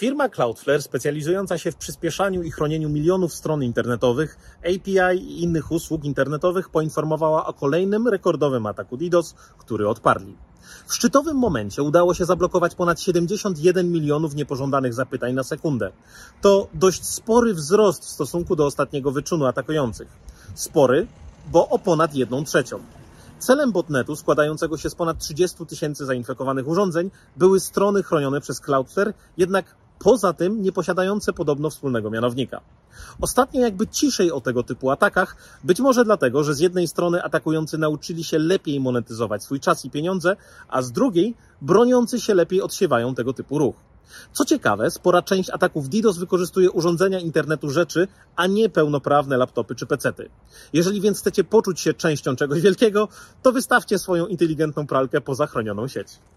Firma Cloudflare, specjalizująca się w przyspieszaniu i chronieniu milionów stron internetowych, API i innych usług internetowych, poinformowała o kolejnym rekordowym ataku DDoS, który odparli. W szczytowym momencie udało się zablokować ponad 71 milionów niepożądanych zapytań na sekundę. To dość spory wzrost w stosunku do ostatniego wyczunu atakujących. Spory, bo o ponad 1 trzecią. Celem botnetu, składającego się z ponad 30 tysięcy zainfekowanych urządzeń, były strony chronione przez Cloudflare, jednak poza tym nie posiadające podobno wspólnego mianownika. Ostatnio jakby ciszej o tego typu atakach, być może dlatego, że z jednej strony atakujący nauczyli się lepiej monetyzować swój czas i pieniądze, a z drugiej broniący się lepiej odsiewają tego typu ruch. Co ciekawe, spora część ataków DDoS wykorzystuje urządzenia internetu rzeczy, a nie pełnoprawne laptopy czy pecety. Jeżeli więc chcecie poczuć się częścią czegoś wielkiego, to wystawcie swoją inteligentną pralkę poza chronioną sieć.